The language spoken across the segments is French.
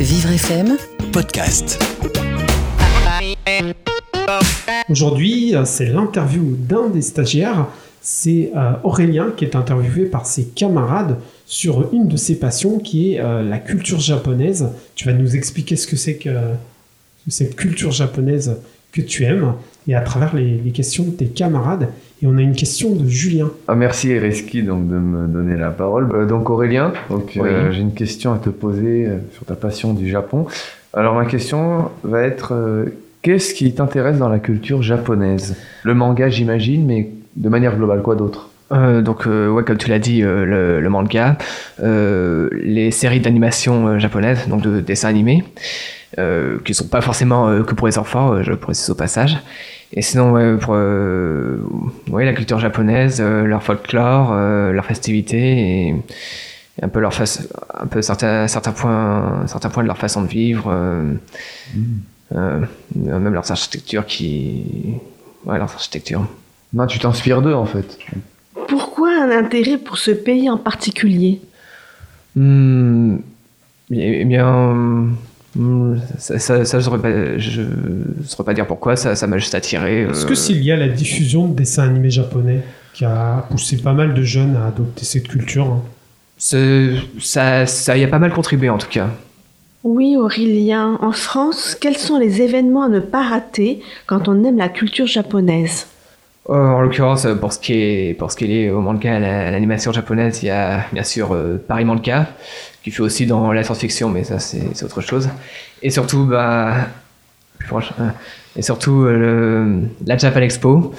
Vivre FM, podcast. Aujourd'hui, euh, c'est l'interview d'un des stagiaires. C'est euh, Aurélien qui est interviewé par ses camarades sur une de ses passions qui est euh, la culture japonaise. Tu vas nous expliquer ce que c'est que cette culture japonaise que tu aimes et à travers les, les questions de tes camarades. Et on a une question de Julien. Ah, merci Ereski donc de me donner la parole. Euh, donc Aurélien, donc euh, j'ai une question à te poser euh, sur ta passion du Japon. Alors ma question va être euh, qu'est-ce qui t'intéresse dans la culture japonaise? Le manga, j'imagine, mais de manière globale, quoi d'autre? Euh, donc, euh, ouais, comme tu l'as dit, euh, le, le manga, euh, les séries d'animation euh, japonaises, donc de dessins animés, euh, qui sont pas forcément euh, que pour les enfants, euh, je précise au passage. Et sinon, ouais, pour euh, ouais, la culture japonaise, euh, leur folklore, euh, leurs festivités et, et un peu leur face, un peu certains certains points, certains points de leur façon de vivre, euh, euh, même leurs architectures qui, ouais, leurs architectures. Non, tu t'inspires d'eux en fait. Pourquoi un intérêt pour ce pays en particulier? Hmm, eh bien, hmm, ça, ça, ça, je saurais pas, je saurais pas dire pourquoi, ça, ça m'a juste attiré. Est-ce euh, que c'est lié à la diffusion de dessins animés japonais qui a poussé pas mal de jeunes à adopter cette culture hein ça, ça y a pas mal contribué en tout cas. Oui, Aurélien, en France, quels sont les événements à ne pas rater quand on aime la culture japonaise? Euh, en l'occurrence, euh, pour ce qui est, pour ce qui est au manga, à la- à l'animation japonaise, il y a bien sûr euh, Paris Manga, qui fait aussi dans la science-fiction, mais ça c'est autre chose. Et surtout, bah, plus proche, hein. et surtout euh, la Japan Expo,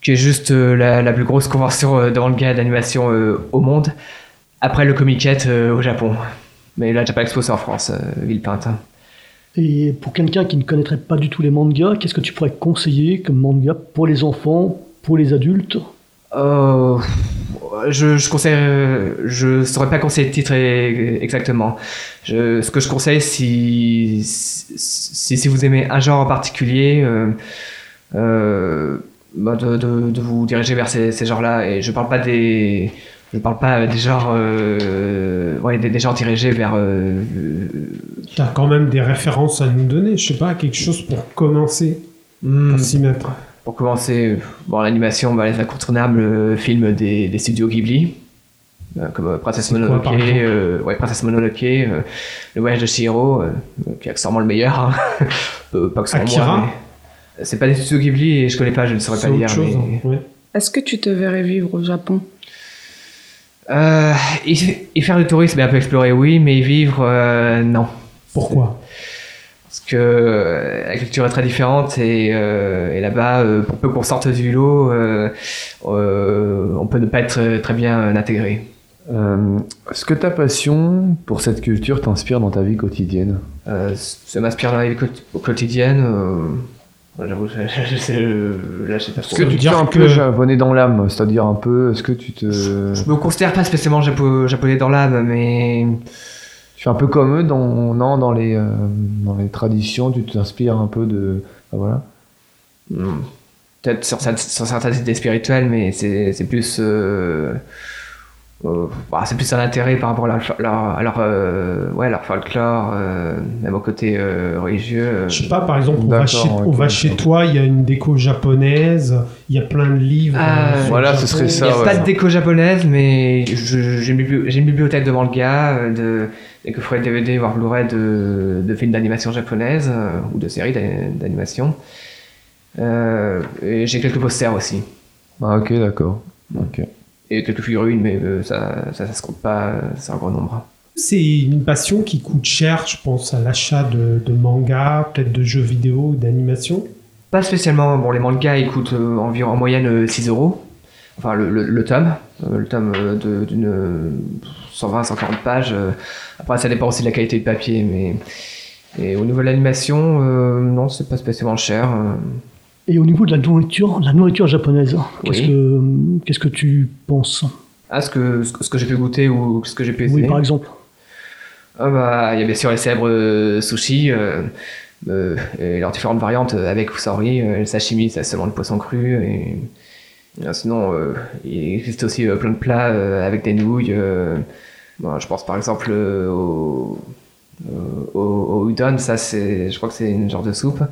qui est juste euh, la, la plus grosse convention euh, de manga d'animation euh, au monde, après le Comiket euh, au Japon. Mais la Japan Expo c'est en France, euh, Villepinte. Et pour quelqu'un qui ne connaîtrait pas du tout les mangas, qu'est-ce que tu pourrais conseiller comme manga pour les enfants, pour les adultes Euh, je, je conseille, je saurais pas conseiller le titre exactement. Je, ce que je conseille, si, si, si vous aimez un genre en particulier, euh, euh, bah, de, de, de vous diriger vers ces, ces genres-là. Et je parle pas des, je parle pas des genres, euh, ouais, des, des genres dirigés vers. euh, Tu as quand même des références à nous donner, je sais pas, quelque chose pour commencer, hmm, pour s'y mettre. Pour commencer, bon, l'animation, bah, les incontournables euh, films des, des studios Ghibli, euh, comme euh, Princesse quoi, Mononoke, euh, ouais, Princesse Mononoke, euh, Le Voyage de Chihiro, euh, qui est accessoirement le meilleur, hein. Pas que ce soit Akira moi, mais c'est pas des studios Ghibli et je connais pas, je ne saurais pas dire. chose. mais- hein, ouais. Est-ce que tu te verrais vivre au Japon? Euh, y, y faire du tourisme et un peu explorer, oui, mais y vivre, euh, non. Pourquoi? Que euh, la culture est très différente et, euh, et là-bas, euh, pour peu qu'on sorte du lot, euh, on peut ne pas être très bien intégré. Est-ce que ta passion pour cette culture t'inspire dans ta vie quotidienne? Ça m'inspire dans la vie quot- quotidienne. J'avoue, je, je, je, sais, là, je sais pas Est-ce que tu te un que- peu japonais dans l'âme? C'est-à-dire un peu, est-ce que tu te... Je me considère pas spécialement japo- japonais dans l'âme, mais Tu fais un peu comme eux dans, non, dans, les, euh, dans les traditions, tu t'inspires un peu de... ah, voilà. hmm, peut-être sur, sur certaines idées spirituelles, mais c'est c'est plus. euh, euh, bah, c'est plus un intérêt par rapport à leur, leur, à leur, euh, ouais, leur folklore, euh, même au côté euh, religieux. euh. Je sais pas, par exemple, on va, chez, on ok, va chez d'accord. toi, il y a une déco japonaise, il y a plein de livres. Ah, euh, voilà, ce serait Il ça. n'y a ouais. pas de déco japonaise, mais j'ai une, bibliothèque de manga, de, des coffrets DVD, voire Blu-ray de, de films d'animation japonaise, ou de séries d'a- d'animation. Euh, et j'ai quelques posters aussi. Ah ok, d'accord. Ok. Et quelques figurines, mais euh, ça, ça, ça se compte pas, euh, c'est un grand nombre. C'est une passion qui coûte cher, je pense, à l'achat de, de mangas, peut-être de jeux vidéo, d'animation. Pas spécialement, bon, les mangas ils coûtent euh, environ en moyenne euh, 6 euros. Enfin, le, le, le tome, le tome euh, d'une euh, 120-140 pages. Après, ça dépend aussi de la qualité de papier, mais. Et au niveau de l'animation, non, c'est pas spécialement cher. Et au niveau de la nourriture, la nourriture japonaise, qu'est-ce que qu'est-ce que tu penses? Ah, ce que, ce que- j'ai pu goûter ou ce que j'ai pu essayer Oui, par exemple. Ah bah, il y a bien sûr les célèbres euh, sushis, euh, euh, et leurs différentes variantes avec ou sans riz. Le sashimi, c'est seulement le poisson cru. Et, sinon, euh, il existe aussi euh, plein de plats euh, avec des nouilles. bon, je pense par exemple au, au, donne, ça c'est, je crois que c'est une genre de soupe.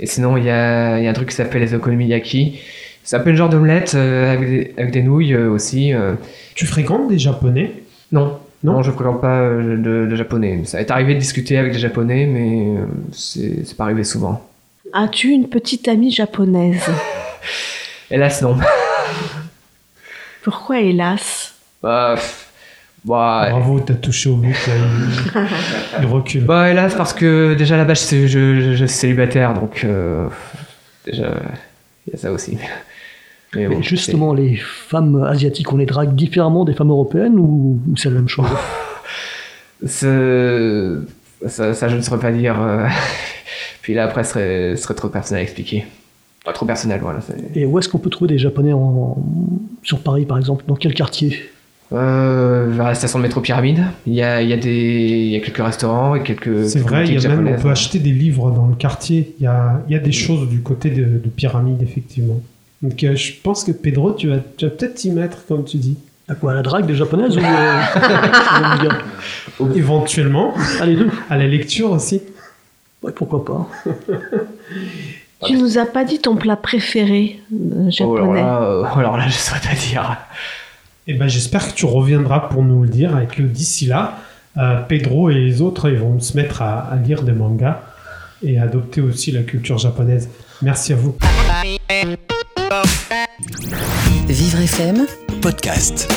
Et sinon, il y a, y a, un truc qui s'appelle les okonomiyaki. C'est un peu une genre d'omelette avec, avec, des nouilles aussi. Tu fréquentes des Japonais? Non. Non, je ne fréquente pas de, de, Japonais. Ça est arrivé de discuter avec des Japonais, mais c'est pas arrivé souvent. As-tu une petite amie japonaise? Hélas, non. Pourquoi hélas? Bah. Bah Bravo, t'as touché au but, il, recule. Bah, hélas, parce que déjà là-bas, je, je, je, suis célibataire, donc. Euh, déjà, il y a ça aussi. Mais, justement, les femmes asiatiques, on les drague différemment des femmes européennes ou, c'est la même chose? Ça, ça, je ne saurais pas dire. Euh, puis là, après, ce serait, serait trop personnel à expliquer. Pas trop personnel, voilà. Et où est-ce qu'on peut trouver des Japonais en... sur Paris, par exemple? Dans quel quartier? Euh, vers la station de métro Pyramide. Il y a, il y a, des, il y a quelques restaurants et quelques. C'est vrai, il y a même, on peut acheter des livres dans le quartier. Il y a, il y a des choses du côté de, Pyramide, effectivement. Donc euh, je pense que Pedro, tu vas, tu vas peut-être t'y mettre, comme tu dis. À quoi À la drague des japonaises ou euh, Éventuellement. À les deux. À la lecture aussi. Ouais, pourquoi pas. tu nous as pas dit ton plat préféré euh, japonais. Oh, alors là, je saurais pas dire. Eh ben, j'espère que tu reviendras pour nous le dire. Et que d'ici là, euh, Pedro et les autres, ils vont se mettre à, lire des mangas et adopter aussi la culture japonaise. Merci à vous. Vivre FM podcast.